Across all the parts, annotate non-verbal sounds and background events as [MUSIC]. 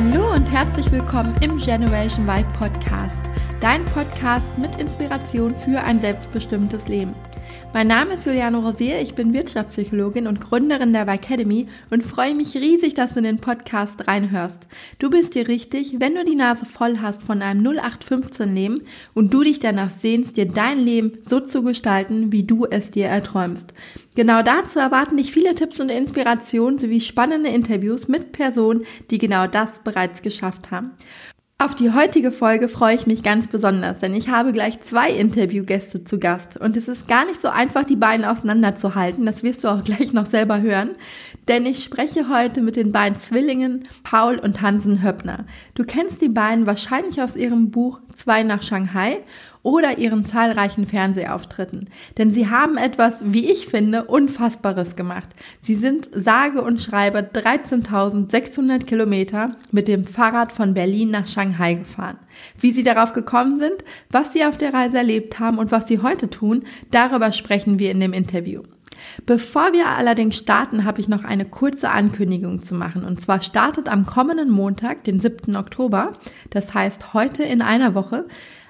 Hallo und herzlich willkommen im Generation Vibe Podcast, dein Podcast mit Inspiration für ein selbstbestimmtes Leben. Mein Name ist Juliane Rosier, ich bin Wirtschaftspsychologin und Gründerin der Academy und freue mich riesig, dass du in den Podcast reinhörst. Du bist dir richtig, wenn du die Nase voll hast von einem 0815 Leben und du dich danach sehnst, dir dein Leben so zu gestalten, wie du es dir erträumst. Genau dazu erwarten dich viele Tipps und Inspirationen sowie spannende Interviews mit Personen, die genau das bereits geschafft haben. Auf die heutige Folge freue ich mich ganz besonders, denn ich habe gleich zwei Interviewgäste zu Gast und es ist gar nicht so einfach, die beiden auseinanderzuhalten. Das wirst du auch gleich noch selber hören, denn ich spreche heute mit den beiden Zwillingen Paul und Hansen Höppner. Du kennst die beiden wahrscheinlich aus ihrem Buch Zwei nach Shanghai oder ihren zahlreichen Fernsehauftritten. Denn sie haben etwas, wie ich finde, Unfassbares gemacht. Sie sind sage und schreibe 13.600 Kilometer mit dem Fahrrad von Berlin nach Shanghai gefahren. Wie sie darauf gekommen sind, was sie auf der Reise erlebt haben und was sie heute tun, darüber sprechen wir in dem Interview. Bevor wir allerdings starten, habe ich noch eine kurze Ankündigung zu machen. Und zwar startet am kommenden Montag, den 7. Oktober, das heißt heute in einer Woche,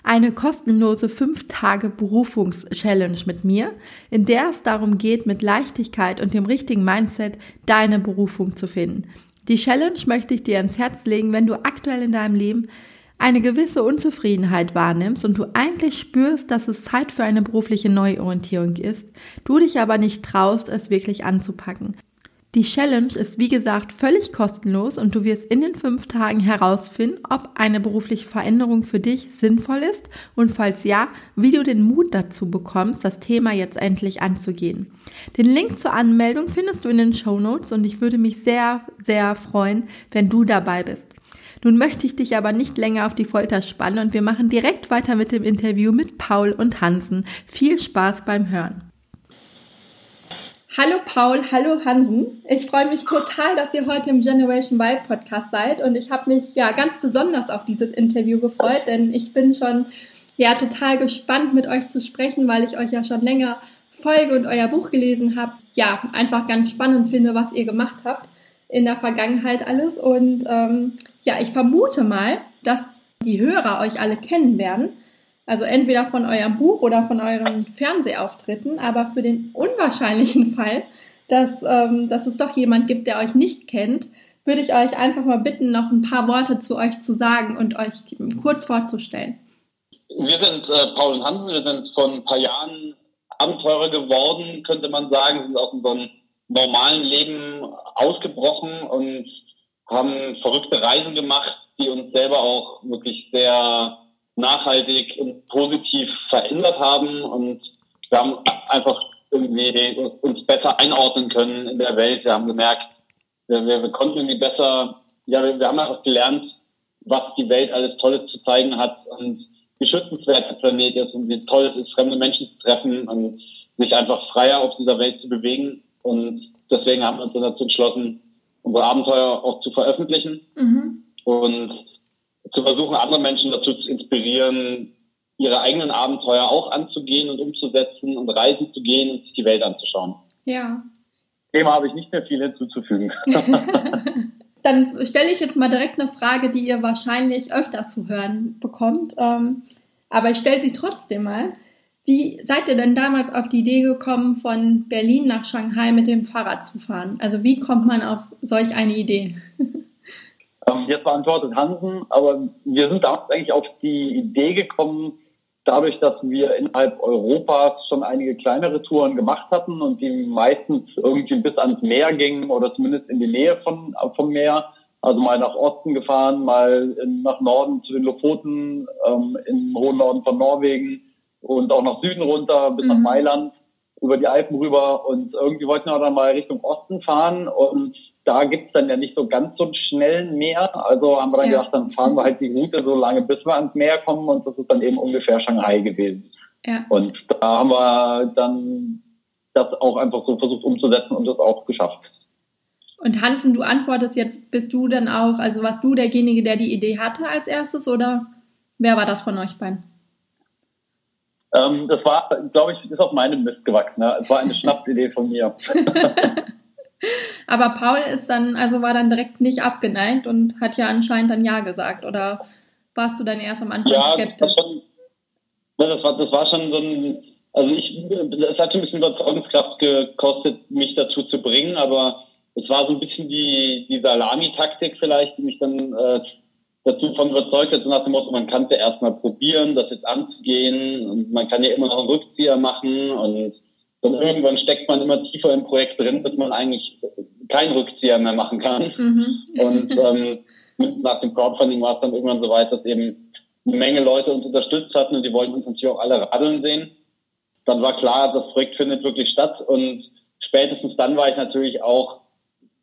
eine kostenlose 5-Tage-Berufungs-Challenge mit mir, in der es darum geht, mit Leichtigkeit und dem richtigen Mindset deine Berufung zu finden. Die Challenge möchte ich dir ans Herz legen, wenn du aktuell in deinem Leben eine gewisse Unzufriedenheit wahrnimmst und du eigentlich spürst, dass es Zeit für eine berufliche Neuorientierung ist, du dich aber nicht traust, es wirklich anzupacken. Die Challenge ist wie gesagt völlig kostenlos und du wirst in den fünf Tagen herausfinden, ob eine berufliche Veränderung für dich sinnvoll ist und falls ja, wie du den Mut dazu bekommst, das Thema jetzt endlich anzugehen. Den Link zur Anmeldung findest du in den Show Notes und ich würde mich sehr, sehr freuen, wenn du dabei bist. Nun möchte ich dich aber nicht länger auf die Folter spannen und wir machen direkt weiter mit dem Interview mit Paul und Hansen. Viel Spaß beim Hören. Hallo Paul, hallo Hansen. Ich freue mich total, dass ihr heute im Generation Vibe Podcast seid und ich habe mich ja ganz besonders auf dieses Interview gefreut, denn ich bin schon ja total gespannt mit euch zu sprechen, weil ich euch ja schon länger folge und euer Buch gelesen habe. Ja, einfach ganz spannend finde, was ihr gemacht habt in der Vergangenheit alles und ähm, ja, ich vermute mal, dass die Hörer euch alle kennen werden. Also entweder von eurem Buch oder von euren Fernsehauftritten, aber für den unwahrscheinlichen [LAUGHS] Fall, dass, ähm, dass es doch jemand gibt, der euch nicht kennt, würde ich euch einfach mal bitten, noch ein paar Worte zu euch zu sagen und euch kurz vorzustellen. Wir sind äh, Paul und Hansen, wir sind vor ein paar Jahren Abenteurer geworden, könnte man sagen, wir sind aus unserem normalen Leben ausgebrochen und haben verrückte Reisen gemacht, die uns selber auch wirklich sehr nachhaltig und positiv verändert haben und wir haben einfach irgendwie uns besser einordnen können in der Welt. Wir haben gemerkt, wir, wir konnten irgendwie besser, ja, wir, wir haben einfach gelernt, was die Welt alles Tolles zu zeigen hat und wie schützenswert der Planet ist und wie toll es ist, fremde Menschen zu treffen und sich einfach freier auf dieser Welt zu bewegen. Und deswegen haben wir uns dazu entschlossen, unsere Abenteuer auch zu veröffentlichen. Mhm. Und zu versuchen, andere Menschen dazu zu inspirieren, ihre eigenen Abenteuer auch anzugehen und umzusetzen und reisen zu gehen und sich die Welt anzuschauen. Ja. Dem habe ich nicht mehr viel hinzuzufügen. [LAUGHS] Dann stelle ich jetzt mal direkt eine Frage, die ihr wahrscheinlich öfter zu hören bekommt. Ähm, aber ich stelle sie trotzdem mal. Wie seid ihr denn damals auf die Idee gekommen, von Berlin nach Shanghai mit dem Fahrrad zu fahren? Also wie kommt man auf solch eine Idee? [LAUGHS] Ähm, jetzt beantwortet Hansen, aber wir sind damals eigentlich auf die Idee gekommen, dadurch, dass wir innerhalb Europas schon einige kleinere Touren gemacht hatten und die meistens irgendwie bis ans Meer gingen oder zumindest in die Nähe von, vom Meer. Also mal nach Osten gefahren, mal in, nach Norden zu den Lofoten, ähm, im hohen Norden von Norwegen und auch nach Süden runter bis mhm. nach Mailand über die Alpen rüber und irgendwie wollten wir dann mal Richtung Osten fahren und da gibt's dann ja nicht so ganz so schnell Meer. Also haben wir dann ja. gedacht, dann fahren wir halt die Route so lange, bis wir ans Meer kommen und das ist dann eben ungefähr Shanghai gewesen. Ja. Und da haben wir dann das auch einfach so versucht umzusetzen und das auch geschafft. Und Hansen, du antwortest jetzt, bist du dann auch, also warst du derjenige, der die Idee hatte als erstes oder wer war das von euch beiden? Ähm, das war, glaube ich, ist auf meinem Mist gewachsen. Ne? Es war eine [LAUGHS] Schnapsidee von mir. [LAUGHS] Aber Paul ist dann, also war dann direkt nicht abgeneigt und hat ja anscheinend dann Ja gesagt. Oder warst du dann erst am Anfang ja, skeptisch? Das, das, war, das war schon so ein, also ich, es hat ein bisschen Überzeugungskraft gekostet, mich dazu zu bringen, aber es war so ein bisschen die, die Salami-Taktik vielleicht, die mich dann äh, dazu von überzeugt hat, so nach dem Motto, man kann es ja erstmal probieren, das jetzt anzugehen und man kann ja immer noch einen Rückzieher machen und dann irgendwann steckt man immer tiefer im Projekt drin, bis man eigentlich keinen Rückzieher mehr machen kann. Mhm. Und ähm, nach dem Crowdfunding war es dann irgendwann so weit, dass eben eine Menge Leute uns unterstützt hatten und die wollten uns natürlich auch alle radeln sehen. Dann war klar, das Projekt findet wirklich statt und spätestens dann war ich natürlich auch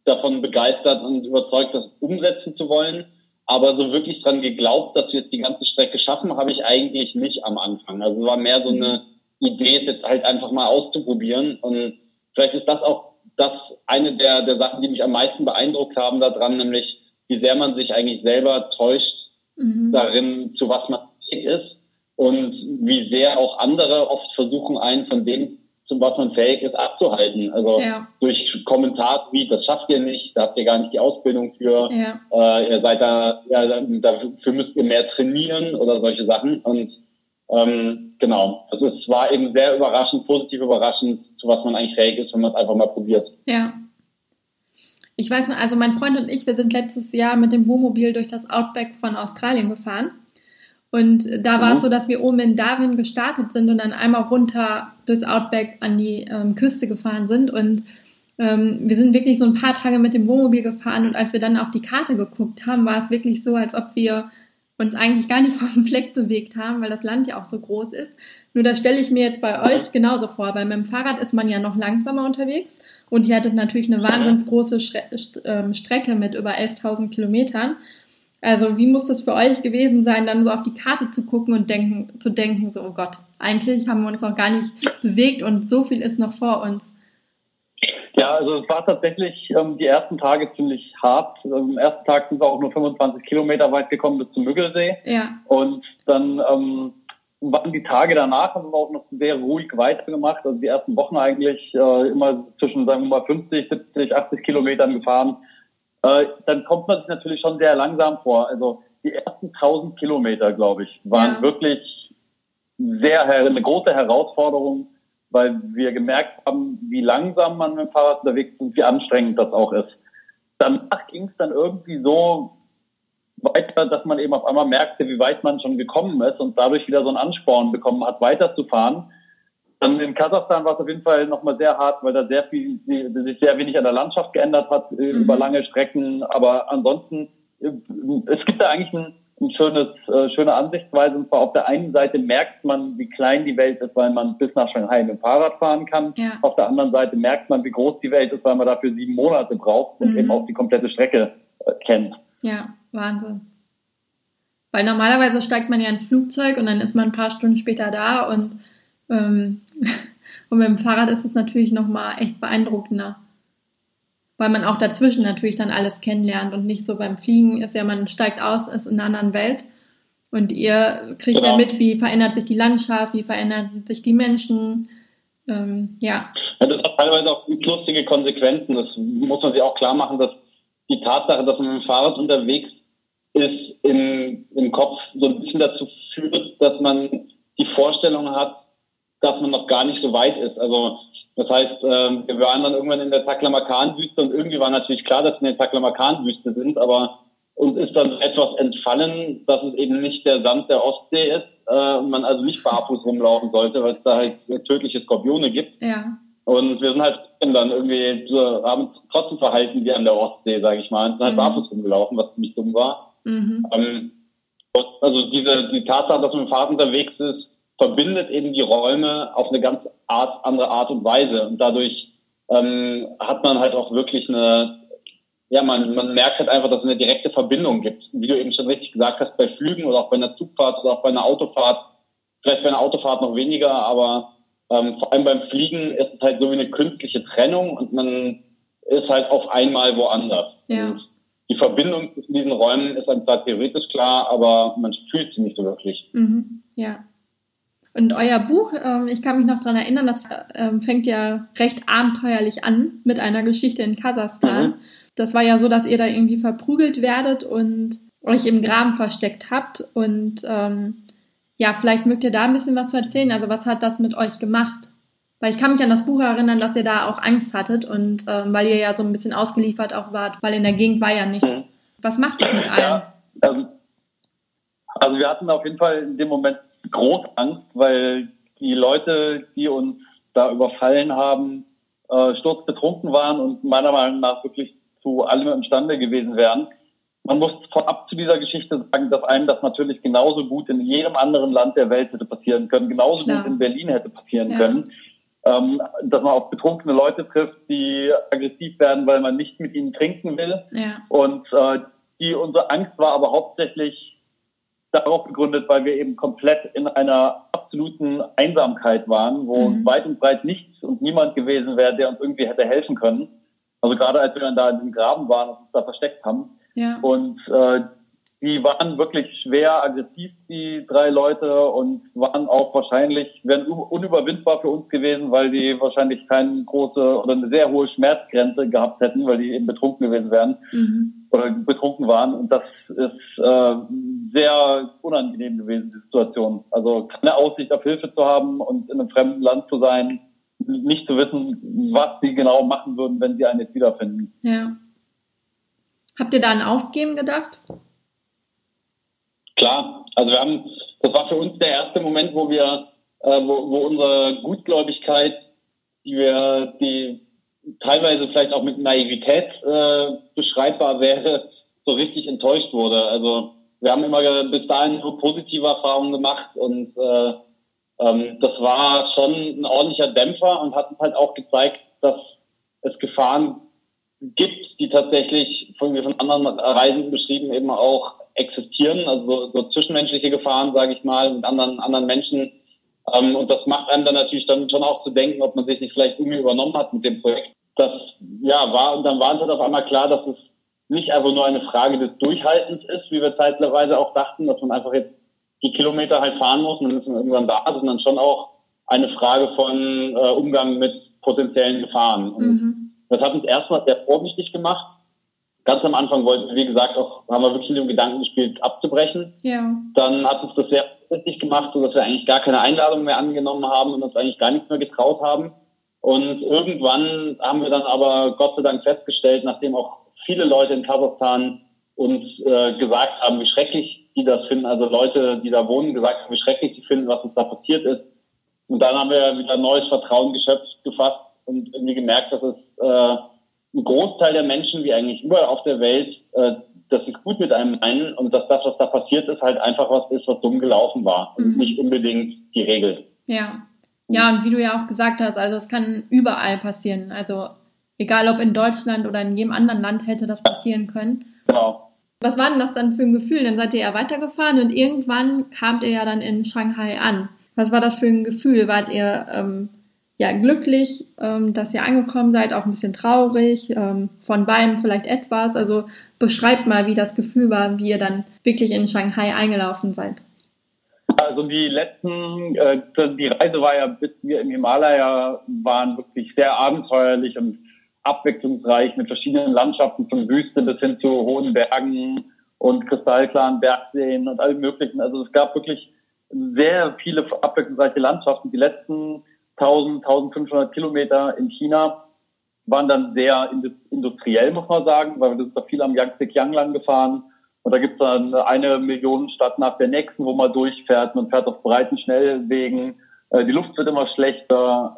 davon begeistert und überzeugt, das umsetzen zu wollen. Aber so wirklich dran geglaubt, dass wir jetzt die ganze Strecke schaffen, habe ich eigentlich nicht am Anfang. Also es war mehr so eine Idee, es jetzt halt einfach mal auszuprobieren. Und vielleicht ist das auch das eine der, der Sachen, die mich am meisten beeindruckt haben daran, nämlich wie sehr man sich eigentlich selber täuscht mhm. darin, zu was man fähig ist und wie sehr auch andere oft versuchen, einen von dem zum was man fähig ist, abzuhalten. Also ja. durch Kommentar wie, das schafft ihr nicht, da habt ihr gar nicht die Ausbildung für, ja. äh, ihr seid da, ja, dafür müsst ihr mehr trainieren oder solche Sachen. Und ähm, genau, also es war eben sehr überraschend, positiv überraschend, zu was man eigentlich fähig ist, wenn man es einfach mal probiert. Ja. Ich weiß noch, also mein Freund und ich, wir sind letztes Jahr mit dem Wohnmobil durch das Outback von Australien gefahren. Und da war es mhm. so, dass wir oben in Darwin gestartet sind und dann einmal runter durchs Outback an die ähm, Küste gefahren sind. Und ähm, wir sind wirklich so ein paar Tage mit dem Wohnmobil gefahren. Und als wir dann auf die Karte geguckt haben, war es wirklich so, als ob wir uns eigentlich gar nicht [LAUGHS] vom Fleck bewegt haben, weil das Land ja auch so groß ist. Nur das stelle ich mir jetzt bei euch genauso vor, weil mit dem Fahrrad ist man ja noch langsamer unterwegs und ihr hattet natürlich eine wahnsinnig große ähm, Strecke mit über 11.000 Kilometern. Also wie muss das für euch gewesen sein, dann so auf die Karte zu gucken und denken, zu denken, so, oh Gott, eigentlich haben wir uns noch gar nicht bewegt und so viel ist noch vor uns. Ja, also es war tatsächlich ähm, die ersten Tage ziemlich hart. Also am ersten Tag sind wir auch nur 25 Kilometer weit gekommen bis zum Müggelsee. Ja. Und dann ähm, waren die Tage danach, haben wir auch noch sehr ruhig weitergemacht. Also die ersten Wochen eigentlich äh, immer zwischen, sagen wir mal, 50, 70, 80 Kilometern gefahren äh, dann kommt man sich natürlich schon sehr langsam vor. Also die ersten 1000 Kilometer, glaube ich, waren ja. wirklich sehr eine große Herausforderung, weil wir gemerkt haben, wie langsam man mit dem Fahrrad unterwegs ist und wie anstrengend das auch ist. Danach ging es dann irgendwie so weiter, dass man eben auf einmal merkte, wie weit man schon gekommen ist und dadurch wieder so einen Ansporn bekommen hat, weiterzufahren. Dann in Kasachstan war es auf jeden Fall nochmal sehr hart, weil da sehr viel, sich sehr wenig an der Landschaft geändert hat äh, mhm. über lange Strecken. Aber ansonsten, äh, es gibt da eigentlich ein, ein schönes, äh, schöne Ansichtsweise. Und zwar auf der einen Seite merkt man, wie klein die Welt ist, weil man bis nach Shanghai mit dem Fahrrad fahren kann. Ja. Auf der anderen Seite merkt man, wie groß die Welt ist, weil man dafür sieben Monate braucht und mhm. eben auch die komplette Strecke äh, kennt. Ja, Wahnsinn. Weil normalerweise steigt man ja ins Flugzeug und dann ist man ein paar Stunden später da und ähm, [LAUGHS] und mit dem Fahrrad ist es natürlich nochmal echt beeindruckender. Weil man auch dazwischen natürlich dann alles kennenlernt und nicht so beim Fliegen ist ja, man steigt aus, ist in einer anderen Welt. Und ihr kriegt genau. ja mit, wie verändert sich die Landschaft, wie verändern sich die Menschen. Ähm, ja. ja. Das hat teilweise auch lustige Konsequenzen. Das muss man sich auch klar machen, dass die Tatsache, dass man mit dem Fahrrad unterwegs ist, im, im Kopf so ein bisschen dazu führt, dass man die Vorstellung hat, dass man noch gar nicht so weit ist. Also das heißt, äh, wir waren dann irgendwann in der Taklamakan-Wüste und irgendwie war natürlich klar, dass wir in der Taklamakan-Wüste sind, aber uns ist dann etwas entfallen, dass es eben nicht der Sand der Ostsee ist äh, und man also nicht barfuß rumlaufen sollte, weil es da halt tödliche Skorpione gibt. Ja. Und wir sind halt dann irgendwie so, haben trotzdem verhalten wie an der Ostsee, sage ich mal, und sind halt mhm. barfuß rumgelaufen, was ziemlich dumm war. Mhm. Ähm, also diese die Tatsache, dass man mit dem Fahrrad unterwegs ist, verbindet eben die Räume auf eine ganz Art, andere Art und Weise. Und dadurch ähm, hat man halt auch wirklich eine, ja, man, man merkt halt einfach, dass es eine direkte Verbindung gibt. Wie du eben schon richtig gesagt hast, bei Flügen oder auch bei einer Zugfahrt oder auch bei einer Autofahrt, vielleicht bei einer Autofahrt noch weniger, aber ähm, vor allem beim Fliegen ist es halt so wie eine künstliche Trennung und man ist halt auf einmal woanders. Ja. Und die Verbindung zwischen diesen Räumen ist einem zwar theoretisch klar, aber man fühlt sie nicht so wirklich. Mhm. Ja. Und euer Buch, ähm, ich kann mich noch dran erinnern, das ähm, fängt ja recht abenteuerlich an mit einer Geschichte in Kasachstan. Mhm. Das war ja so, dass ihr da irgendwie verprügelt werdet und euch im Graben versteckt habt. Und ähm, ja, vielleicht mögt ihr da ein bisschen was zu erzählen. Also was hat das mit euch gemacht? Weil ich kann mich an das Buch erinnern, dass ihr da auch Angst hattet und ähm, weil ihr ja so ein bisschen ausgeliefert auch wart, weil in der Gegend war ja nichts. Mhm. Was macht das mit allem? Ja, ähm, also wir hatten auf jeden Fall in dem Moment groß Angst, weil die Leute, die uns da überfallen haben, äh, sturzbetrunken waren und meiner Meinung nach wirklich zu allem imstande gewesen wären. Man muss vorab zu dieser Geschichte sagen, dass einem das natürlich genauso gut in jedem anderen Land der Welt hätte passieren können, genauso Klar. gut in Berlin hätte passieren ja. können. Ähm, dass man auf betrunkene Leute trifft, die aggressiv werden, weil man nicht mit ihnen trinken will. Ja. Und äh, die unsere Angst war aber hauptsächlich darauf begründet, weil wir eben komplett in einer absoluten Einsamkeit waren, wo mhm. weit und breit nichts und niemand gewesen wäre, der uns irgendwie hätte helfen können. Also gerade als wir dann da in dem Graben waren und uns da versteckt haben. Ja. Und äh, die waren wirklich schwer aggressiv, die drei Leute, und waren auch wahrscheinlich, wären unüberwindbar für uns gewesen, weil die wahrscheinlich keine große oder eine sehr hohe Schmerzgrenze gehabt hätten, weil die eben betrunken gewesen wären mhm. oder betrunken waren. Und das ist äh, sehr unangenehm gewesen, die Situation. Also keine Aussicht auf Hilfe zu haben und in einem fremden Land zu sein, nicht zu wissen, was sie genau machen würden, wenn sie einen jetzt wiederfinden. Ja. Habt ihr da an Aufgeben gedacht? Klar, also wir haben, das war für uns der erste Moment, wo wir, äh, wo, wo unsere Gutgläubigkeit, die wir, die teilweise vielleicht auch mit Naivität äh, beschreibbar [LAUGHS] wäre, so richtig enttäuscht wurde. Also wir haben immer bis dahin nur positive Erfahrungen gemacht und äh, ähm, das war schon ein ordentlicher Dämpfer und hat uns halt auch gezeigt, dass es Gefahren gibt, die tatsächlich von, von anderen Reisenden beschrieben eben auch existieren, also so, zwischenmenschliche Gefahren, sage ich mal, mit anderen, anderen Menschen. Ähm, und das macht einem dann natürlich dann schon auch zu denken, ob man sich nicht vielleicht irgendwie übernommen hat mit dem Projekt. Das ja war und dann war uns halt auf einmal klar, dass es nicht einfach nur eine Frage des Durchhaltens ist, wie wir zeitweise auch dachten, dass man einfach jetzt die Kilometer halt fahren muss und dann ist man irgendwann da, sondern schon auch eine Frage von äh, Umgang mit potenziellen Gefahren. Und mhm. das hat uns erstmal sehr vorsichtig gemacht ganz am Anfang wollten, wie gesagt, auch haben wir wirklich mit dem Gedanken gespielt, abzubrechen. Ja. Dann hat uns das sehr richtig gemacht, so dass wir eigentlich gar keine Einladung mehr angenommen haben und uns eigentlich gar nichts mehr getraut haben. Und irgendwann haben wir dann aber Gott sei Dank festgestellt, nachdem auch viele Leute in Kasachstan uns äh, gesagt haben, wie schrecklich die das finden, also Leute, die da wohnen, gesagt haben, wie schrecklich sie finden, was uns da passiert ist. Und dann haben wir wieder neues Vertrauen geschöpft, gefasst und irgendwie gemerkt, dass es äh, ein Großteil der Menschen, wie eigentlich überall auf der Welt, äh, dass sie es gut mit einem meinen und dass das, was da passiert ist, halt einfach was ist, was dumm gelaufen war und mhm. nicht unbedingt die Regel. Ja. Ja, und wie du ja auch gesagt hast, also es kann überall passieren. Also egal ob in Deutschland oder in jedem anderen Land hätte das passieren können. Genau. Was war denn das dann für ein Gefühl? Dann seid ihr ja weitergefahren und irgendwann kamt ihr ja dann in Shanghai an. Was war das für ein Gefühl? Wart ihr ähm, ja, glücklich, ähm, dass ihr angekommen seid, auch ein bisschen traurig, ähm, von beiden vielleicht etwas. Also beschreibt mal, wie das Gefühl war, wie ihr dann wirklich in Shanghai eingelaufen seid. Also die letzten, äh, die Reise war ja, bis wir im Himalaya waren, wirklich sehr abenteuerlich und abwechslungsreich mit verschiedenen Landschaften von Wüste bis hin zu hohen Bergen und kristallklaren Bergseen und allem möglichen. Also es gab wirklich sehr viele abwechslungsreiche Landschaften. Die letzten 1000, 1500 Kilometer in China waren dann sehr industriell, muss man sagen, weil wir sind da viel am Yangtze Kiang lang gefahren. Und da gibt es dann eine Millionenstadt nach der nächsten, wo man durchfährt. Man fährt auf breiten Schnellwegen. Äh, die Luft wird immer schlechter.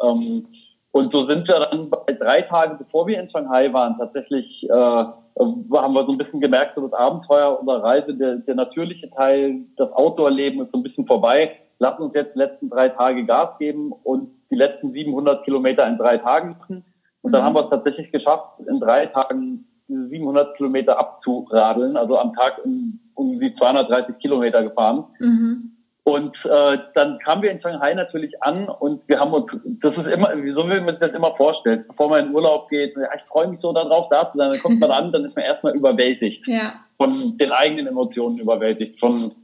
Und so sind wir dann bei drei Tagen, bevor wir in Shanghai waren, tatsächlich äh, haben wir so ein bisschen gemerkt, so das Abenteuer unserer Reise, der, der natürliche Teil, das Outdoor-Leben ist so ein bisschen vorbei. Lassen uns jetzt die letzten drei Tage Gas geben und die letzten 700 Kilometer in drei Tagen machen. Und dann mhm. haben wir es tatsächlich geschafft, in drei Tagen diese 700 Kilometer abzuradeln. Also am Tag um, um die 230 Kilometer gefahren. Mhm. Und äh, dann kamen wir in Shanghai natürlich an und wir haben uns, das ist immer, so wie man sich das immer vorstellt, bevor man in Urlaub geht, ja, ich freue mich so darauf, da zu sein, dann kommt man [LAUGHS] an, dann ist man erstmal überwältigt. Ja. Von den eigenen Emotionen überwältigt, von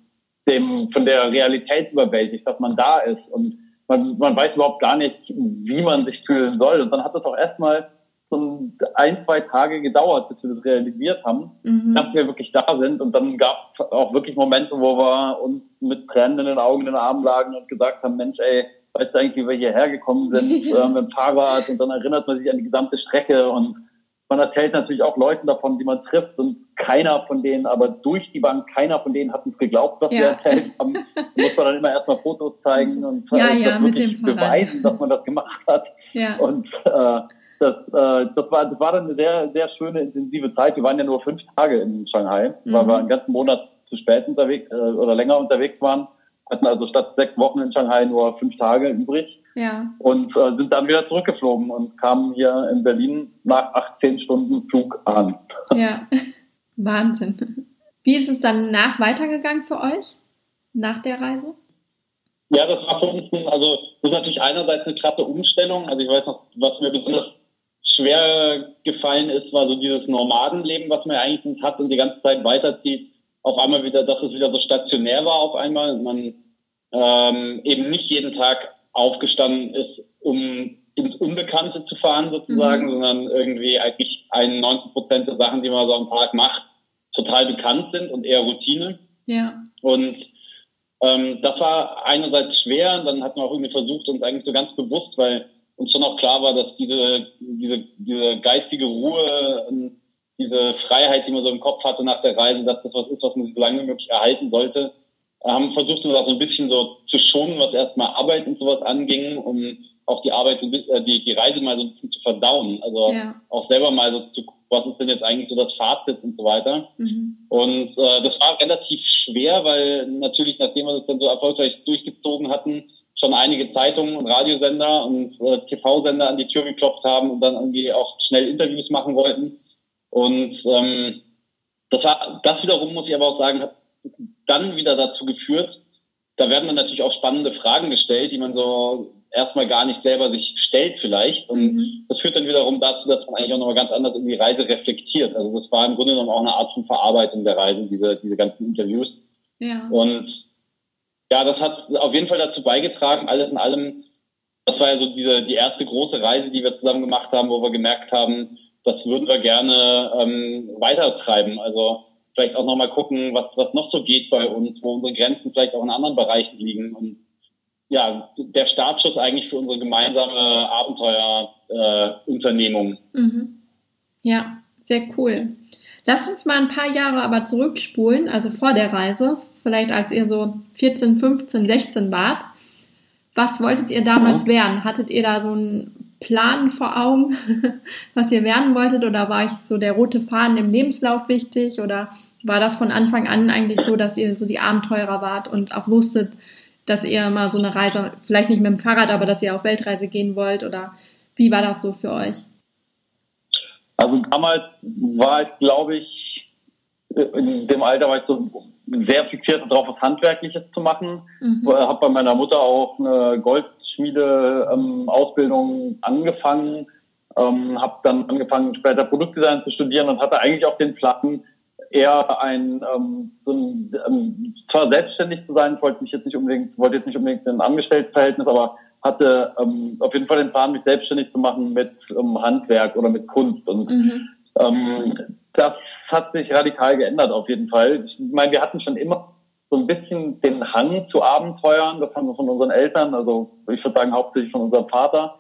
dem, von der Realität überwältigt, dass man da ist und man, man weiß überhaupt gar nicht, wie man sich fühlen soll. Und dann hat es auch erstmal so ein, zwei Tage gedauert, bis wir das realisiert haben, mhm. dass wir wirklich da sind. Und dann gab es auch wirklich Momente, wo wir uns mit Tränen in den Augen in den Armen lagen und gesagt haben, Mensch, ey, weißt du eigentlich, wie wir hierher gekommen sind äh, mit dem Fahrrad? Und dann erinnert man sich an die gesamte Strecke und man erzählt natürlich auch Leuten davon, die man trifft und keiner von denen, aber durch die Bank, keiner von denen hat uns geglaubt, was ja. wir erzählt haben. Da muss man dann immer erstmal Fotos zeigen und ja, ja, wirklich beweisen, dass man das gemacht hat. Ja. Und äh, das, äh, das, war, das war dann eine sehr, sehr schöne, intensive Zeit. Wir waren ja nur fünf Tage in Shanghai, mhm. weil wir einen ganzen Monat zu spät unterwegs äh, oder länger unterwegs waren. Hatten also statt sechs Wochen in Shanghai nur fünf Tage übrig. Ja. Und äh, sind dann wieder zurückgeflogen und kamen hier in Berlin nach 18 Stunden Flug an. [LAUGHS] Ja, [LAUGHS] Wahnsinn. Wie ist es dann nach weitergegangen für euch? Nach der Reise? Ja, das war für uns, also das ist natürlich einerseits eine krasse Umstellung. Also ich weiß noch, was mir besonders schwer gefallen ist, war so dieses Nomadenleben, was man eigentlich hat und die ganze Zeit weiterzieht. Auf einmal wieder, dass es wieder so stationär war auf einmal. Man ähm, eben nicht jeden Tag aufgestanden ist, um ins Unbekannte zu fahren sozusagen, mhm. sondern irgendwie eigentlich 91 Prozent der Sachen, die man so am Tag macht, total bekannt sind und eher Routine. Ja. Und ähm, das war einerseits schwer, und dann hat man auch irgendwie versucht, uns eigentlich so ganz bewusst, weil uns schon auch klar war, dass diese, diese, diese geistige Ruhe, ähm, diese Freiheit, die man so im Kopf hatte nach der Reise, dass das was ist, was man so lange wie möglich erhalten sollte. Wir haben versucht, uns auch so ein bisschen so zu schonen, was erstmal Arbeit und sowas anging, um auch die Arbeit, äh, die, die Reise mal so ein bisschen zu verdauen. Also ja. auch selber mal so zu gucken, was ist denn jetzt eigentlich so das Fazit und so weiter. Mhm. Und äh, das war relativ schwer, weil natürlich, nachdem wir das dann so erfolgreich durchgezogen hatten, schon einige Zeitungen und Radiosender und äh, TV-Sender an die Tür geklopft haben und dann irgendwie auch schnell Interviews machen wollten. Und ähm, das, war, das wiederum, muss ich aber auch sagen, hat dann wieder dazu geführt, da werden dann natürlich auch spannende Fragen gestellt, die man so erstmal gar nicht selber sich stellt vielleicht. Und mhm. das führt dann wiederum dazu, dass man eigentlich auch nochmal ganz anders in die Reise reflektiert. Also das war im Grunde genommen auch eine Art von Verarbeitung der Reise, diese, diese ganzen Interviews. Ja. Und ja, das hat auf jeden Fall dazu beigetragen, alles in allem, das war ja so diese, die erste große Reise, die wir zusammen gemacht haben, wo wir gemerkt haben, das würden wir gerne ähm, weitertreiben. Also vielleicht auch nochmal gucken, was, was noch so geht bei uns, wo unsere Grenzen vielleicht auch in anderen Bereichen liegen. Und ja, der Startschuss eigentlich für unsere gemeinsame Abenteuerunternehmung. Äh, mhm. Ja, sehr cool. Lasst uns mal ein paar Jahre aber zurückspulen, also vor der Reise, vielleicht als ihr so 14, 15, 16 wart. Was wolltet ihr damals werden? Hattet ihr da so einen Plan vor Augen, [LAUGHS] was ihr werden wolltet? Oder war euch so der rote Faden im Lebenslauf wichtig? Oder war das von Anfang an eigentlich so, dass ihr so die Abenteurer wart und auch wusstet, dass ihr mal so eine Reise, vielleicht nicht mit dem Fahrrad, aber dass ihr auf Weltreise gehen wollt? Oder wie war das so für euch? Also damals war ich, glaube ich, in dem Alter war ich so sehr fixiert darauf, was Handwerkliches zu machen. Mhm. Habe bei meiner Mutter auch eine Goldschmiede-Ausbildung ähm, angefangen, ähm, habe dann angefangen, später Produktdesign zu studieren und hatte eigentlich auch den Plan, eher ein, ähm, so ein ähm, zwar selbstständig zu sein, wollte mich jetzt nicht unbedingt, wollte jetzt nicht unbedingt ein Angestelltenverhältnis, aber hatte ähm, auf jeden Fall den Plan, mich selbstständig zu machen mit ähm, Handwerk oder mit Kunst. Und mhm. Ähm, das hat sich radikal geändert auf jeden Fall. Ich meine, wir hatten schon immer so ein bisschen den Hang zu Abenteuern. Das haben wir von unseren Eltern, also ich würde sagen hauptsächlich von unserem Vater,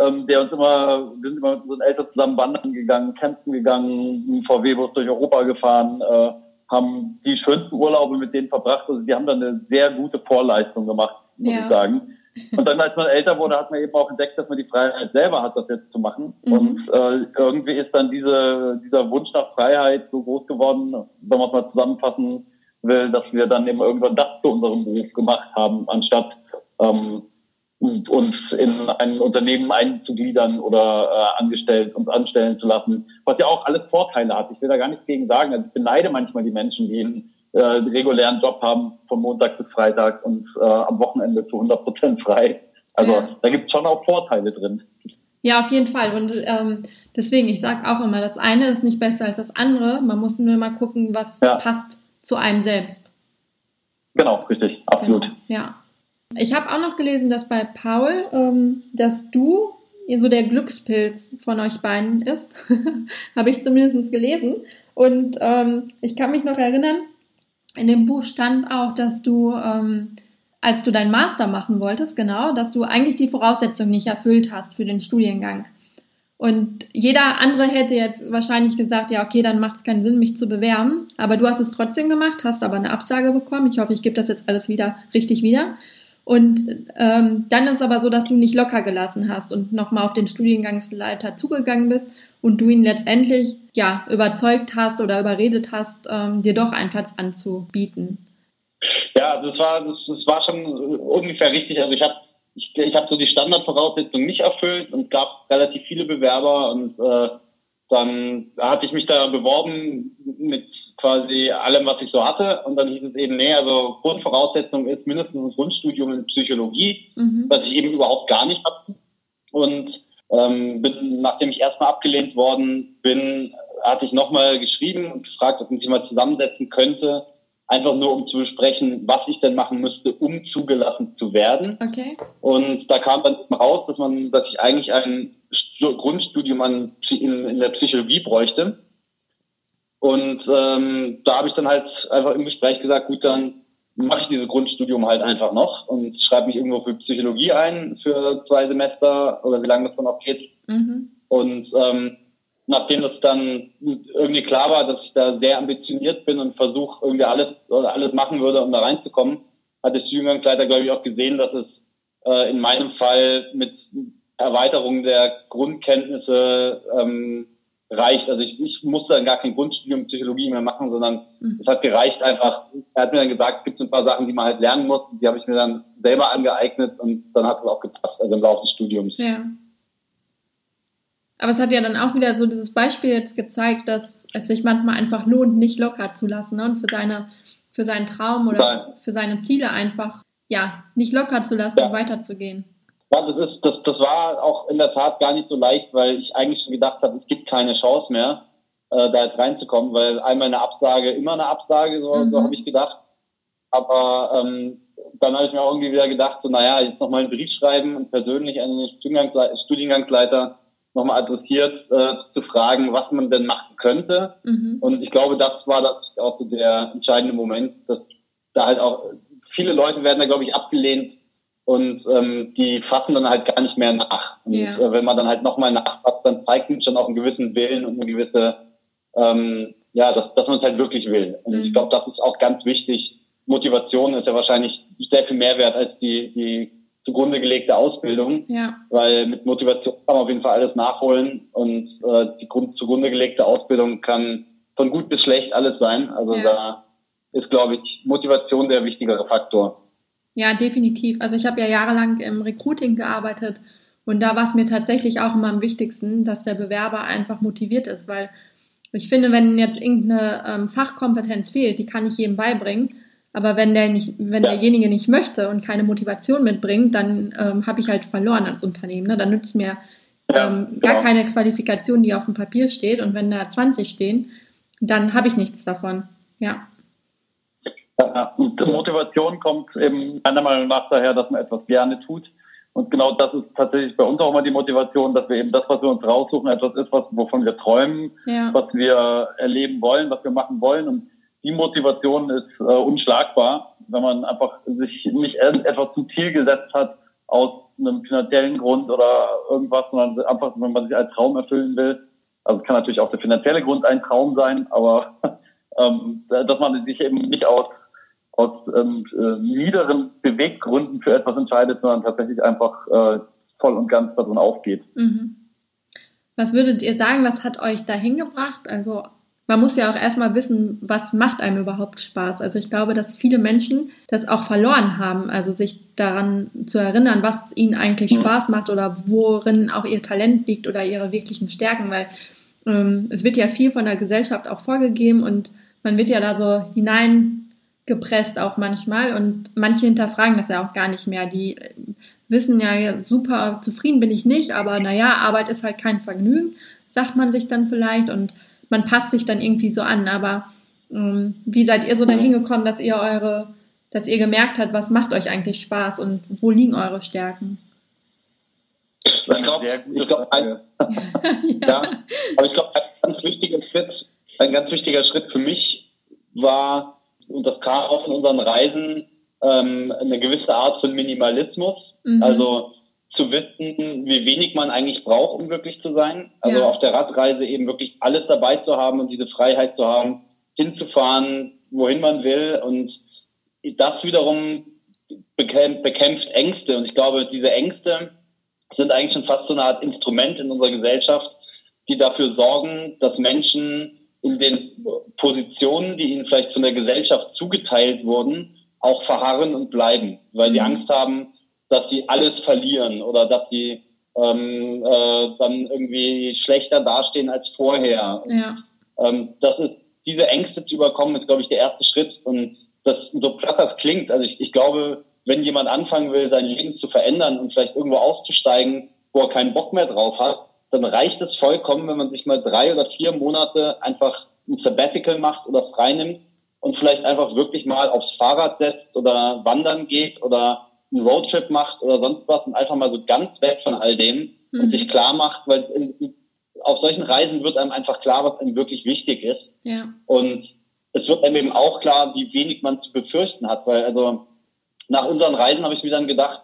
ähm, der uns immer, wir sind immer mit unseren Eltern zusammen wandern gegangen, campen gegangen, VW-Bus durch Europa gefahren, äh, haben die schönsten Urlaube mit denen verbracht. Also die haben dann eine sehr gute Vorleistung gemacht, muss ja. ich sagen. Und dann, als man älter wurde, hat man eben auch entdeckt, dass man die Freiheit selber hat, das jetzt zu machen. Mhm. Und äh, irgendwie ist dann diese, dieser Wunsch nach Freiheit so groß geworden, wenn man es mal zusammenfassen will, dass wir dann eben irgendwann das zu unserem Beruf gemacht haben, anstatt ähm, uns in ein Unternehmen einzugliedern oder äh, angestellt uns anstellen zu lassen, was ja auch alles Vorteile hat. Ich will da gar nichts gegen sagen. Also ich beneide manchmal die Menschen, die in äh, regulären Job haben von Montag bis Freitag und äh, am Wochenende zu 100 Prozent frei. Also ja. da gibt es schon auch Vorteile drin. Ja, auf jeden Fall. Und ähm, deswegen, ich sage auch immer, das eine ist nicht besser als das andere. Man muss nur mal gucken, was ja. passt zu einem selbst. Genau, richtig, absolut. Genau, ja. Ich habe auch noch gelesen, dass bei Paul, ähm, dass du so der Glückspilz von euch beiden ist. [LAUGHS] habe ich zumindest gelesen. Und ähm, ich kann mich noch erinnern, in dem Buch stand auch, dass du, ähm, als du deinen Master machen wolltest, genau, dass du eigentlich die Voraussetzungen nicht erfüllt hast für den Studiengang. Und jeder andere hätte jetzt wahrscheinlich gesagt, ja, okay, dann macht es keinen Sinn, mich zu bewerben. Aber du hast es trotzdem gemacht, hast aber eine Absage bekommen. Ich hoffe, ich gebe das jetzt alles wieder richtig wieder. Und ähm, dann ist aber so, dass du nicht locker gelassen hast und nochmal auf den Studiengangsleiter zugegangen bist und du ihn letztendlich ja überzeugt hast oder überredet hast, ähm, dir doch einen Platz anzubieten. Ja, das war das, das war schon ungefähr richtig. Also ich habe ich, ich habe so die Standardvoraussetzungen nicht erfüllt und gab relativ viele Bewerber und äh, dann hatte ich mich da beworben mit quasi allem, was ich so hatte. Und dann hieß es eben, nee, also Grundvoraussetzung ist mindestens ein Grundstudium in Psychologie, mhm. was ich eben überhaupt gar nicht hatte. Und ähm, bin, nachdem ich erstmal abgelehnt worden bin, hatte ich nochmal geschrieben und gefragt, ob man sich mal zusammensetzen könnte, einfach nur um zu besprechen, was ich denn machen müsste, um zugelassen zu werden. Okay. Und da kam dann raus, dass man, dass ich eigentlich ein Grundstudium an, in, in der Psychologie bräuchte. Und ähm, da habe ich dann halt einfach im Gespräch gesagt, gut, dann mache ich dieses Grundstudium halt einfach noch und schreibe mich irgendwo für Psychologie ein für zwei Semester oder wie lange das dann auch geht. Mhm. Und ähm, nachdem das dann irgendwie klar war, dass ich da sehr ambitioniert bin und versuche irgendwie alles oder alles machen würde, um da reinzukommen, hat der Studiengangsleiter, glaube ich, auch gesehen, dass es äh, in meinem Fall mit Erweiterung der Grundkenntnisse ähm, reicht. Also ich, ich musste dann gar kein Grundstudium Psychologie mehr machen, sondern mhm. es hat gereicht einfach. Er hat mir dann gesagt, es gibt ein paar Sachen, die man halt lernen muss. Die habe ich mir dann selber angeeignet und dann hat es auch gepasst, also im Laufe des Studiums. Ja. Aber es hat ja dann auch wieder so dieses Beispiel jetzt gezeigt, dass es sich manchmal einfach lohnt, nicht locker zu lassen ne? und für seine, für seinen Traum oder Nein. für seine Ziele einfach, ja, nicht locker zu lassen ja. und weiterzugehen. Ja, das ist, das, das war auch in der Tat gar nicht so leicht, weil ich eigentlich schon gedacht habe, es gibt keine Chance mehr, äh, da jetzt reinzukommen, weil einmal eine Absage, immer eine Absage, so, mhm. so habe ich gedacht. Aber ähm, dann habe ich mir auch irgendwie wieder gedacht, so naja, jetzt nochmal einen Brief schreiben und persönlich an den Studiengangsleiter, Studiengangsleiter nochmal adressiert äh, zu fragen, was man denn machen könnte. Mhm. Und ich glaube, das war das auch so der entscheidende Moment, dass da halt auch viele Leute werden da, glaube ich, abgelehnt, und ähm, die fassen dann halt gar nicht mehr nach. Und ja. äh, wenn man dann halt nochmal nachfasst, dann zeigt man schon auch einen gewissen Willen und eine gewisse, ähm, ja, dass, dass man es halt wirklich will. Und mhm. ich glaube, das ist auch ganz wichtig. Motivation ist ja wahrscheinlich sehr viel mehr wert als die, die zugrunde gelegte Ausbildung, ja. weil mit Motivation kann man auf jeden Fall alles nachholen und äh, die Grund, zugrunde gelegte Ausbildung kann von gut bis schlecht alles sein. Also ja. da ist, glaube ich, Motivation der wichtigere Faktor. Ja, definitiv. Also ich habe ja jahrelang im Recruiting gearbeitet und da war es mir tatsächlich auch immer am wichtigsten, dass der Bewerber einfach motiviert ist, weil ich finde, wenn jetzt irgendeine ähm, Fachkompetenz fehlt, die kann ich jedem beibringen. Aber wenn der nicht, wenn ja. derjenige nicht möchte und keine Motivation mitbringt, dann ähm, habe ich halt verloren als Unternehmen. Ne? Dann nützt mir ja, ähm, gar genau. keine Qualifikation, die auf dem Papier steht. Und wenn da 20 stehen, dann habe ich nichts davon. Ja. Ja, und Motivation kommt eben meiner Meinung nach daher, dass man etwas gerne tut. Und genau das ist tatsächlich bei uns auch mal die Motivation, dass wir eben das, was wir uns raussuchen, etwas ist, was, wovon wir träumen, ja. was wir erleben wollen, was wir machen wollen. Und die Motivation ist äh, unschlagbar, wenn man einfach sich nicht etwas zum Ziel gesetzt hat aus einem finanziellen Grund oder irgendwas, sondern einfach, wenn man sich einen Traum erfüllen will. Also es kann natürlich auch der finanzielle Grund ein Traum sein, aber [LAUGHS] ähm, dass man sich eben nicht aus aus ähm, äh, niederen Beweggründen für etwas entscheidet, sondern tatsächlich einfach äh, voll und ganz darin aufgeht. Mhm. Was würdet ihr sagen, was hat euch dahin gebracht? Also man muss ja auch erstmal wissen, was macht einem überhaupt Spaß. Also ich glaube, dass viele Menschen das auch verloren haben, also sich daran zu erinnern, was ihnen eigentlich mhm. Spaß macht oder worin auch ihr Talent liegt oder ihre wirklichen Stärken, weil ähm, es wird ja viel von der Gesellschaft auch vorgegeben und man wird ja da so hinein gepresst auch manchmal und manche hinterfragen das ja auch gar nicht mehr. Die wissen ja, super zufrieden bin ich nicht, aber naja, Arbeit ist halt kein Vergnügen, sagt man sich dann vielleicht und man passt sich dann irgendwie so an. Aber ähm, wie seid ihr so dahin gekommen, dass ihr eure dass ihr gemerkt habt, was macht euch eigentlich Spaß und wo liegen eure Stärken? Ich glaube, glaub, ein, [LAUGHS] ja. ja. aber ich glaube, ein ganz wichtiger Schritt, ein ganz wichtiger Schritt für mich war, kam auch in unseren Reisen, ähm, eine gewisse Art von Minimalismus. Mhm. Also zu wissen, wie wenig man eigentlich braucht, um glücklich zu sein. Also ja. auf der Radreise eben wirklich alles dabei zu haben und diese Freiheit zu haben, hinzufahren, wohin man will. Und das wiederum bekämpft, bekämpft Ängste. Und ich glaube, diese Ängste sind eigentlich schon fast so eine Art Instrument in unserer Gesellschaft, die dafür sorgen, dass Menschen in den Positionen, die ihnen vielleicht von der Gesellschaft zugeteilt wurden, auch verharren und bleiben, weil sie mhm. Angst haben, dass sie alles verlieren oder dass sie ähm, äh, dann irgendwie schlechter dastehen als vorher. Ja. Ähm, das ist diese Ängste zu überkommen, ist glaube ich der erste Schritt und das so platt das klingt. Also ich, ich glaube, wenn jemand anfangen will, sein Leben zu verändern und vielleicht irgendwo auszusteigen, wo er keinen Bock mehr drauf hat, dann reicht es vollkommen, wenn man sich mal drei oder vier Monate einfach ein Sabbatical macht oder freinimmt und vielleicht einfach wirklich mal aufs Fahrrad setzt oder wandern geht oder einen Roadtrip macht oder sonst was und einfach mal so ganz weg von all dem mhm. und sich klar macht, weil in, auf solchen Reisen wird einem einfach klar, was einem wirklich wichtig ist. Ja. Und es wird einem eben auch klar, wie wenig man zu befürchten hat, weil also nach unseren Reisen habe ich mir dann gedacht,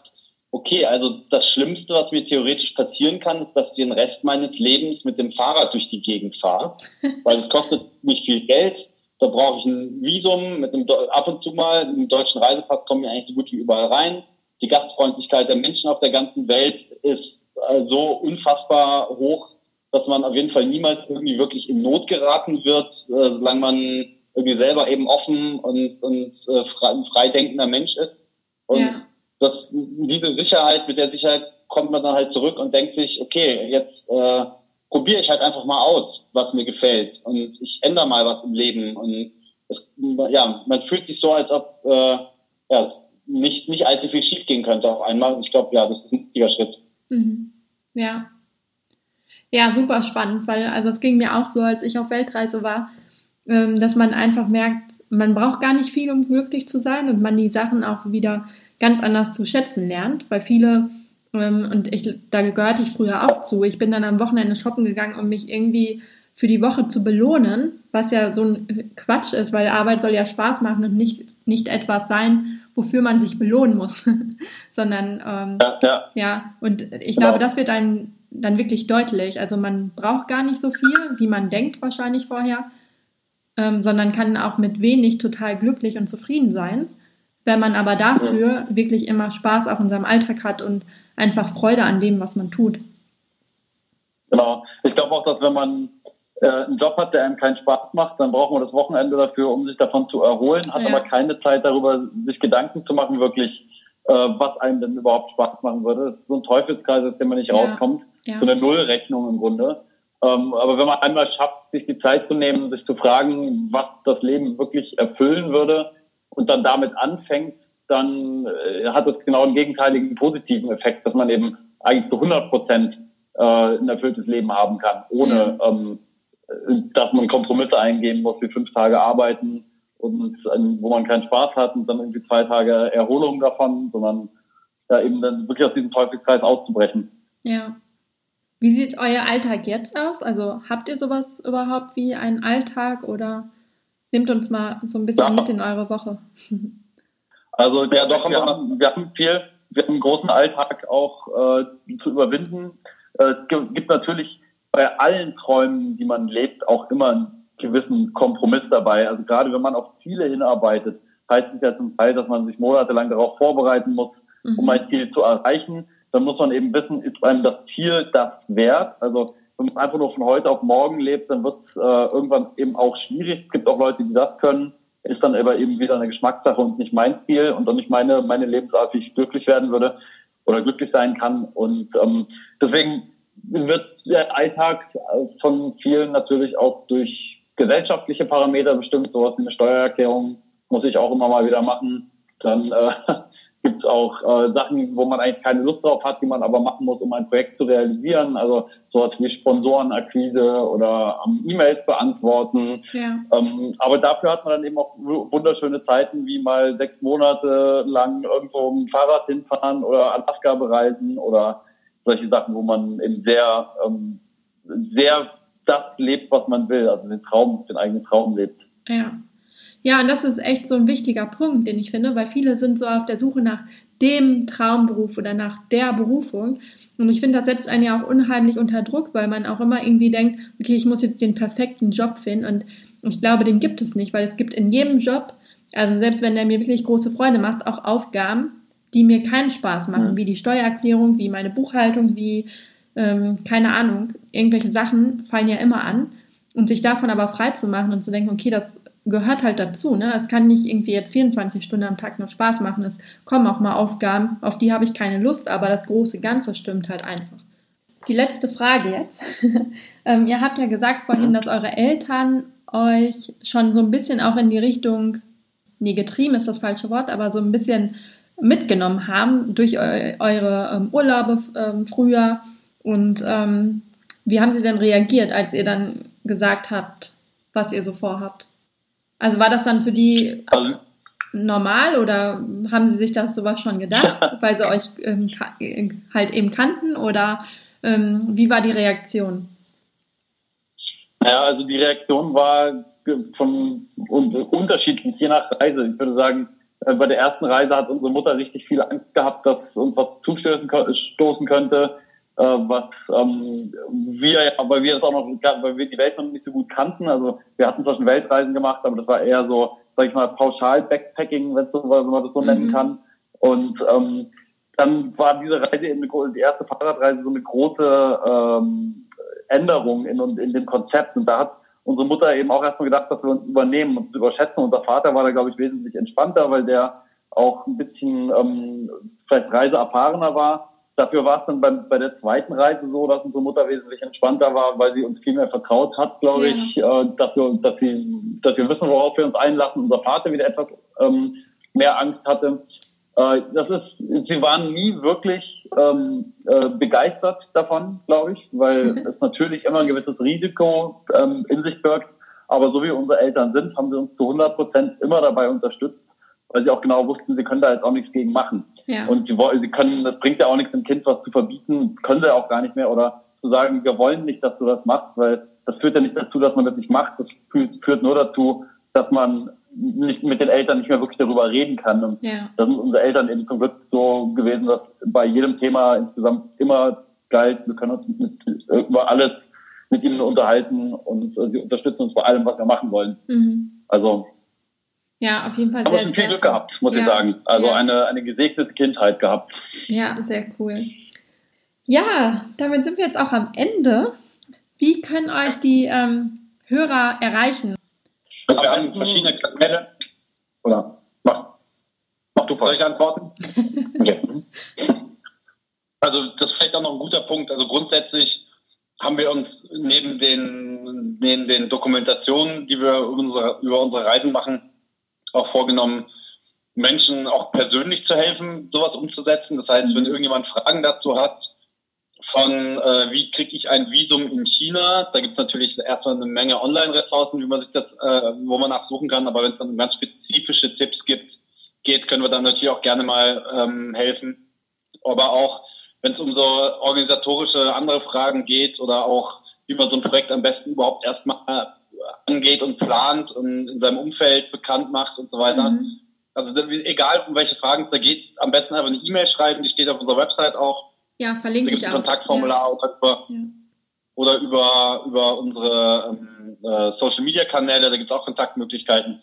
okay, also das Schlimmste, was mir theoretisch passieren kann, ist, dass ich den Rest meines Lebens mit dem Fahrrad durch die Gegend fahre, [LAUGHS] weil es kostet nicht viel Geld. Da brauche ich ein Visum mit einem ab und zu mal mit dem deutschen Reisepass komme ich eigentlich so gut wie überall rein. Die Gastfreundlichkeit der Menschen auf der ganzen Welt ist äh, so unfassbar hoch, dass man auf jeden Fall niemals irgendwie wirklich in Not geraten wird, äh, solange man irgendwie selber eben offen und, und äh, frei, frei denkender Mensch ist. Und ja. Das, diese Sicherheit, mit der Sicherheit kommt man dann halt zurück und denkt sich, okay, jetzt äh, probiere ich halt einfach mal aus, was mir gefällt und ich ändere mal was im Leben und es, ja, man fühlt sich so, als ob äh, ja, nicht, nicht allzu viel schief gehen könnte auf einmal. Ich glaube, ja, das ist ein wichtiger Schritt. Mhm. Ja. Ja, super spannend, weil also es ging mir auch so, als ich auf Weltreise war, ähm, dass man einfach merkt, man braucht gar nicht viel, um glücklich zu sein und man die Sachen auch wieder ganz anders zu schätzen lernt, weil viele ähm, und ich, da gehörte ich früher auch zu. Ich bin dann am Wochenende shoppen gegangen, um mich irgendwie für die Woche zu belohnen, was ja so ein Quatsch ist, weil Arbeit soll ja Spaß machen und nicht, nicht etwas sein, wofür man sich belohnen muss, [LAUGHS] sondern ähm, ja, ja. ja, und ich genau. glaube, das wird einem dann wirklich deutlich. Also man braucht gar nicht so viel, wie man denkt wahrscheinlich vorher, ähm, sondern kann auch mit wenig total glücklich und zufrieden sein. Wenn man aber dafür ja. wirklich immer Spaß auch in seinem Alltag hat und einfach Freude an dem, was man tut. Genau. Ich glaube auch, dass wenn man äh, einen Job hat, der einem keinen Spaß macht, dann braucht man das Wochenende dafür, um sich davon zu erholen, hat ja. aber keine Zeit darüber, sich Gedanken zu machen, wirklich, äh, was einem denn überhaupt Spaß machen würde. Das ist so ein Teufelskreis, aus dem man nicht ja. rauskommt. Ja. So eine Nullrechnung im Grunde. Ähm, aber wenn man einmal schafft, sich die Zeit zu nehmen, sich zu fragen, was das Leben wirklich erfüllen würde und dann damit anfängt, dann äh, hat das genau einen gegenteiligen positiven Effekt, dass man eben eigentlich zu 100 Prozent äh, ein erfülltes Leben haben kann, ohne ähm, dass man Kompromisse eingehen muss, wie fünf Tage arbeiten und ähm, wo man keinen Spaß hat und dann irgendwie zwei Tage Erholung davon, sondern ja, eben dann wirklich aus diesem Teufelskreis auszubrechen. Ja. Wie sieht euer Alltag jetzt aus? Also habt ihr sowas überhaupt wie einen Alltag oder nehmt uns mal so ein bisschen ja. mit in eure Woche? [LAUGHS] Also ja, doch, wir haben, wir haben viel, wir haben einen großen Alltag auch äh, zu überwinden. Äh, es gibt natürlich bei allen Träumen, die man lebt, auch immer einen gewissen Kompromiss dabei. Also gerade wenn man auf Ziele hinarbeitet, heißt es ja zum Teil, dass man sich monatelang darauf vorbereiten muss, um mhm. ein Ziel zu erreichen dann muss man eben wissen, ist einem das Ziel das wert? Also wenn man einfach nur von heute auf morgen lebt, dann wird es äh, irgendwann eben auch schwierig. Es gibt auch Leute, die das können. Ist dann aber eben wieder eine Geschmackssache und nicht mein Ziel und auch nicht meine, meine Lebensart, wie ich glücklich werden würde oder glücklich sein kann. Und ähm, deswegen wird der Alltag von vielen natürlich auch durch gesellschaftliche Parameter bestimmt. Sowas wie eine Steuererklärung muss ich auch immer mal wieder machen. Dann äh, gibt es auch äh, Sachen, wo man eigentlich keine Lust drauf hat, die man aber machen muss, um ein Projekt zu realisieren. Also sowas wie Sponsorenakquise oder ähm, E-Mails beantworten. Ja. Ähm, aber dafür hat man dann eben auch wunderschöne Zeiten, wie mal sechs Monate lang irgendwo mit dem Fahrrad hinfahren oder Alaska bereisen oder solche Sachen, wo man eben sehr, ähm, sehr das lebt, was man will, also den Traum, den eigenen Traum lebt. Ja. Ja, und das ist echt so ein wichtiger Punkt, den ich finde, weil viele sind so auf der Suche nach dem Traumberuf oder nach der Berufung. Und ich finde, das setzt einen ja auch unheimlich unter Druck, weil man auch immer irgendwie denkt, okay, ich muss jetzt den perfekten Job finden. Und ich glaube, den gibt es nicht, weil es gibt in jedem Job, also selbst wenn der mir wirklich große Freude macht, auch Aufgaben, die mir keinen Spaß machen, mhm. wie die Steuererklärung, wie meine Buchhaltung, wie, ähm, keine Ahnung, irgendwelche Sachen fallen ja immer an. Und sich davon aber frei zu machen und zu denken, okay, das gehört halt dazu. Ne? Es kann nicht irgendwie jetzt 24 Stunden am Tag nur Spaß machen. Es kommen auch mal Aufgaben, auf die habe ich keine Lust, aber das große Ganze stimmt halt einfach. Die letzte Frage jetzt. [LAUGHS] ähm, ihr habt ja gesagt vorhin, dass eure Eltern euch schon so ein bisschen auch in die Richtung, nee, getrieben ist das falsche Wort, aber so ein bisschen mitgenommen haben durch eu eure ähm, Urlaube ähm, früher. Und ähm, wie haben sie denn reagiert, als ihr dann gesagt habt, was ihr so vorhabt? Also war das dann für die also, normal oder haben sie sich das sowas schon gedacht, [LAUGHS] weil sie euch ähm, halt eben kannten oder ähm, wie war die Reaktion? Ja, also die Reaktion war von unterschiedlich, je nach Reise. Ich würde sagen, äh, bei der ersten Reise hat unsere Mutter richtig viel Angst gehabt, dass uns was zustoßen könnte äh, was ähm, wir, weil wir das auch noch, weil wir die Welt noch nicht so gut kannten. Also wir hatten zwar schon Weltreisen gemacht, aber das war eher so, sag ich mal, pauschal Backpacking, wenn, so, man das so mhm. nennen kann. Und ähm, dann war diese Reise eben die erste Fahrradreise so eine große ähm, Änderung in, in dem Konzept. Und da hat unsere Mutter eben auch erstmal gedacht, dass wir uns übernehmen und überschätzen. Unser Vater war da, glaube ich, wesentlich entspannter, weil der auch ein bisschen ähm, vielleicht reiseerfahrener war. Dafür war es dann bei, bei der zweiten Reise so, dass unsere Mutter wesentlich entspannter war, weil sie uns viel mehr vertraut hat, glaube ja. ich, äh, dass, wir, dass, sie, dass wir wissen, worauf wir uns einlassen. Unser Vater wieder etwas ähm, mehr Angst hatte. Äh, das ist, sie waren nie wirklich ähm, äh, begeistert davon, glaube ich, weil [LAUGHS] es natürlich immer ein gewisses Risiko ähm, in sich birgt. Aber so wie unsere Eltern sind, haben sie uns zu 100 Prozent immer dabei unterstützt, weil sie auch genau wussten, sie können da jetzt auch nichts gegen machen. Ja. Und sie, sie können, das bringt ja auch nichts dem Kind was zu verbieten, können sie auch gar nicht mehr oder zu sagen, wir wollen nicht, dass du das machst, weil das führt ja nicht dazu, dass man das nicht macht. Das führt nur dazu, dass man nicht mit den Eltern nicht mehr wirklich darüber reden kann. Und ja. da sind unsere Eltern eben zum Glück so gewesen, dass bei jedem Thema insgesamt immer galt, wir können uns mit, über alles mit ihnen unterhalten und äh, sie unterstützen uns bei allem, was wir machen wollen. Mhm. Also ja, auf jeden Fall sehr, sehr viel Glück gehabt, muss ja. ich sagen. Also ja. eine, eine gesegnete Kindheit gehabt. Ja, sehr cool. Ja, damit sind wir jetzt auch am Ende. Wie können euch die ähm, Hörer erreichen? Wir haben verschiedene Kanäle. Oder mach, mach du Soll ich antworten? [LAUGHS] okay. Also das ist vielleicht auch noch ein guter Punkt. Also grundsätzlich haben wir uns neben den, neben den Dokumentationen, die wir über unsere, über unsere Reisen machen, auch vorgenommen, Menschen auch persönlich zu helfen, sowas umzusetzen. Das heißt, wenn mhm. irgendjemand Fragen dazu hat, von äh, wie kriege ich ein Visum in China, da gibt es natürlich erstmal eine Menge Online-Ressourcen, wie man sich das, äh, wo man nachsuchen kann, aber wenn es dann ganz spezifische Tipps gibt, geht, können wir dann natürlich auch gerne mal ähm, helfen. Aber auch wenn es um so organisatorische andere Fragen geht oder auch wie man so ein Projekt am besten überhaupt erstmal angeht und plant und in seinem Umfeld bekannt macht und so weiter. Mhm. Also egal, um welche Fragen es da geht, am besten einfach eine E-Mail schreiben, die steht auf unserer Website auch. Ja, verlinke ich auch. Kontaktformular ja. oder über, ja. oder über, über unsere ähm, äh, Social Media Kanäle, da gibt es auch Kontaktmöglichkeiten.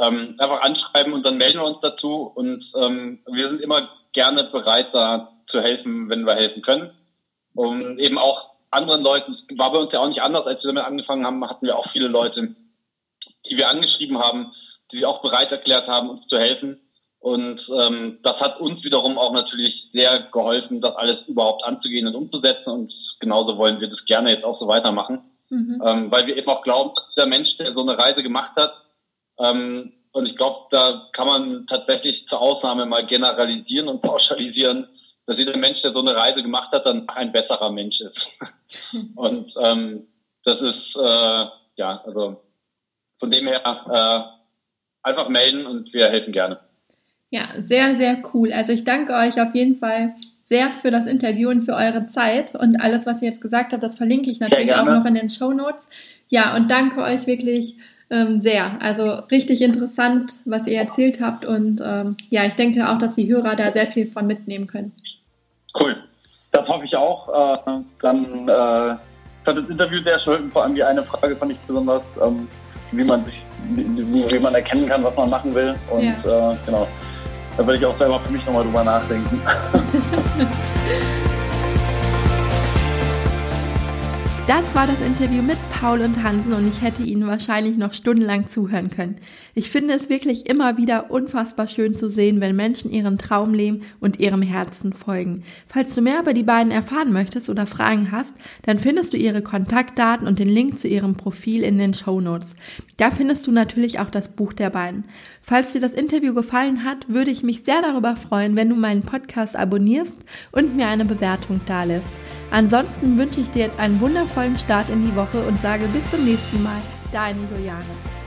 Ähm, einfach anschreiben und dann melden wir uns dazu und ähm, wir sind immer gerne bereit, da zu helfen, wenn wir helfen können. Um eben auch anderen Leuten, es war bei uns ja auch nicht anders, als wir damit angefangen haben, hatten wir auch viele Leute, die wir angeschrieben haben, die sich auch bereit erklärt haben, uns zu helfen. Und ähm, das hat uns wiederum auch natürlich sehr geholfen, das alles überhaupt anzugehen und umzusetzen. Und genauso wollen wir das gerne jetzt auch so weitermachen. Mhm. Ähm, weil wir eben auch glauben, dass dieser Mensch, der so eine Reise gemacht hat, ähm, Und ich glaube, da kann man tatsächlich zur Ausnahme mal generalisieren und pauschalisieren, dass jeder Mensch, der so eine Reise gemacht hat, dann ein besserer Mensch ist. [LAUGHS] und ähm, das ist, äh, ja, also von dem her äh, einfach melden und wir helfen gerne. Ja, sehr, sehr cool. Also ich danke euch auf jeden Fall sehr für das Interview und für eure Zeit und alles, was ihr jetzt gesagt habt, das verlinke ich natürlich auch noch in den Show Notes. Ja, und danke euch wirklich ähm, sehr. Also richtig interessant, was ihr erzählt habt und ähm, ja, ich denke auch, dass die Hörer da sehr viel von mitnehmen können. Cool. Das hoffe ich auch. Äh, dann äh, fand das Interview sehr schön. Vor allem die eine Frage fand ich besonders, ähm, wie man sich, wie, wie, man erkennen kann, was man machen will. Und ja. äh, genau. Da werde ich auch selber für mich nochmal drüber nachdenken. [LAUGHS] [LAUGHS] Das war das Interview mit Paul und Hansen und ich hätte Ihnen wahrscheinlich noch stundenlang zuhören können. Ich finde es wirklich immer wieder unfassbar schön zu sehen, wenn Menschen ihren Traum leben und ihrem Herzen folgen. Falls du mehr über die beiden erfahren möchtest oder Fragen hast, dann findest du ihre Kontaktdaten und den Link zu ihrem Profil in den Show Notes. Da findest du natürlich auch das Buch der beiden. Falls dir das Interview gefallen hat, würde ich mich sehr darüber freuen, wenn du meinen Podcast abonnierst und mir eine Bewertung dalässt. Ansonsten wünsche ich dir jetzt einen wundervollen Start in die Woche und sage bis zum nächsten Mal. Deine Juliane.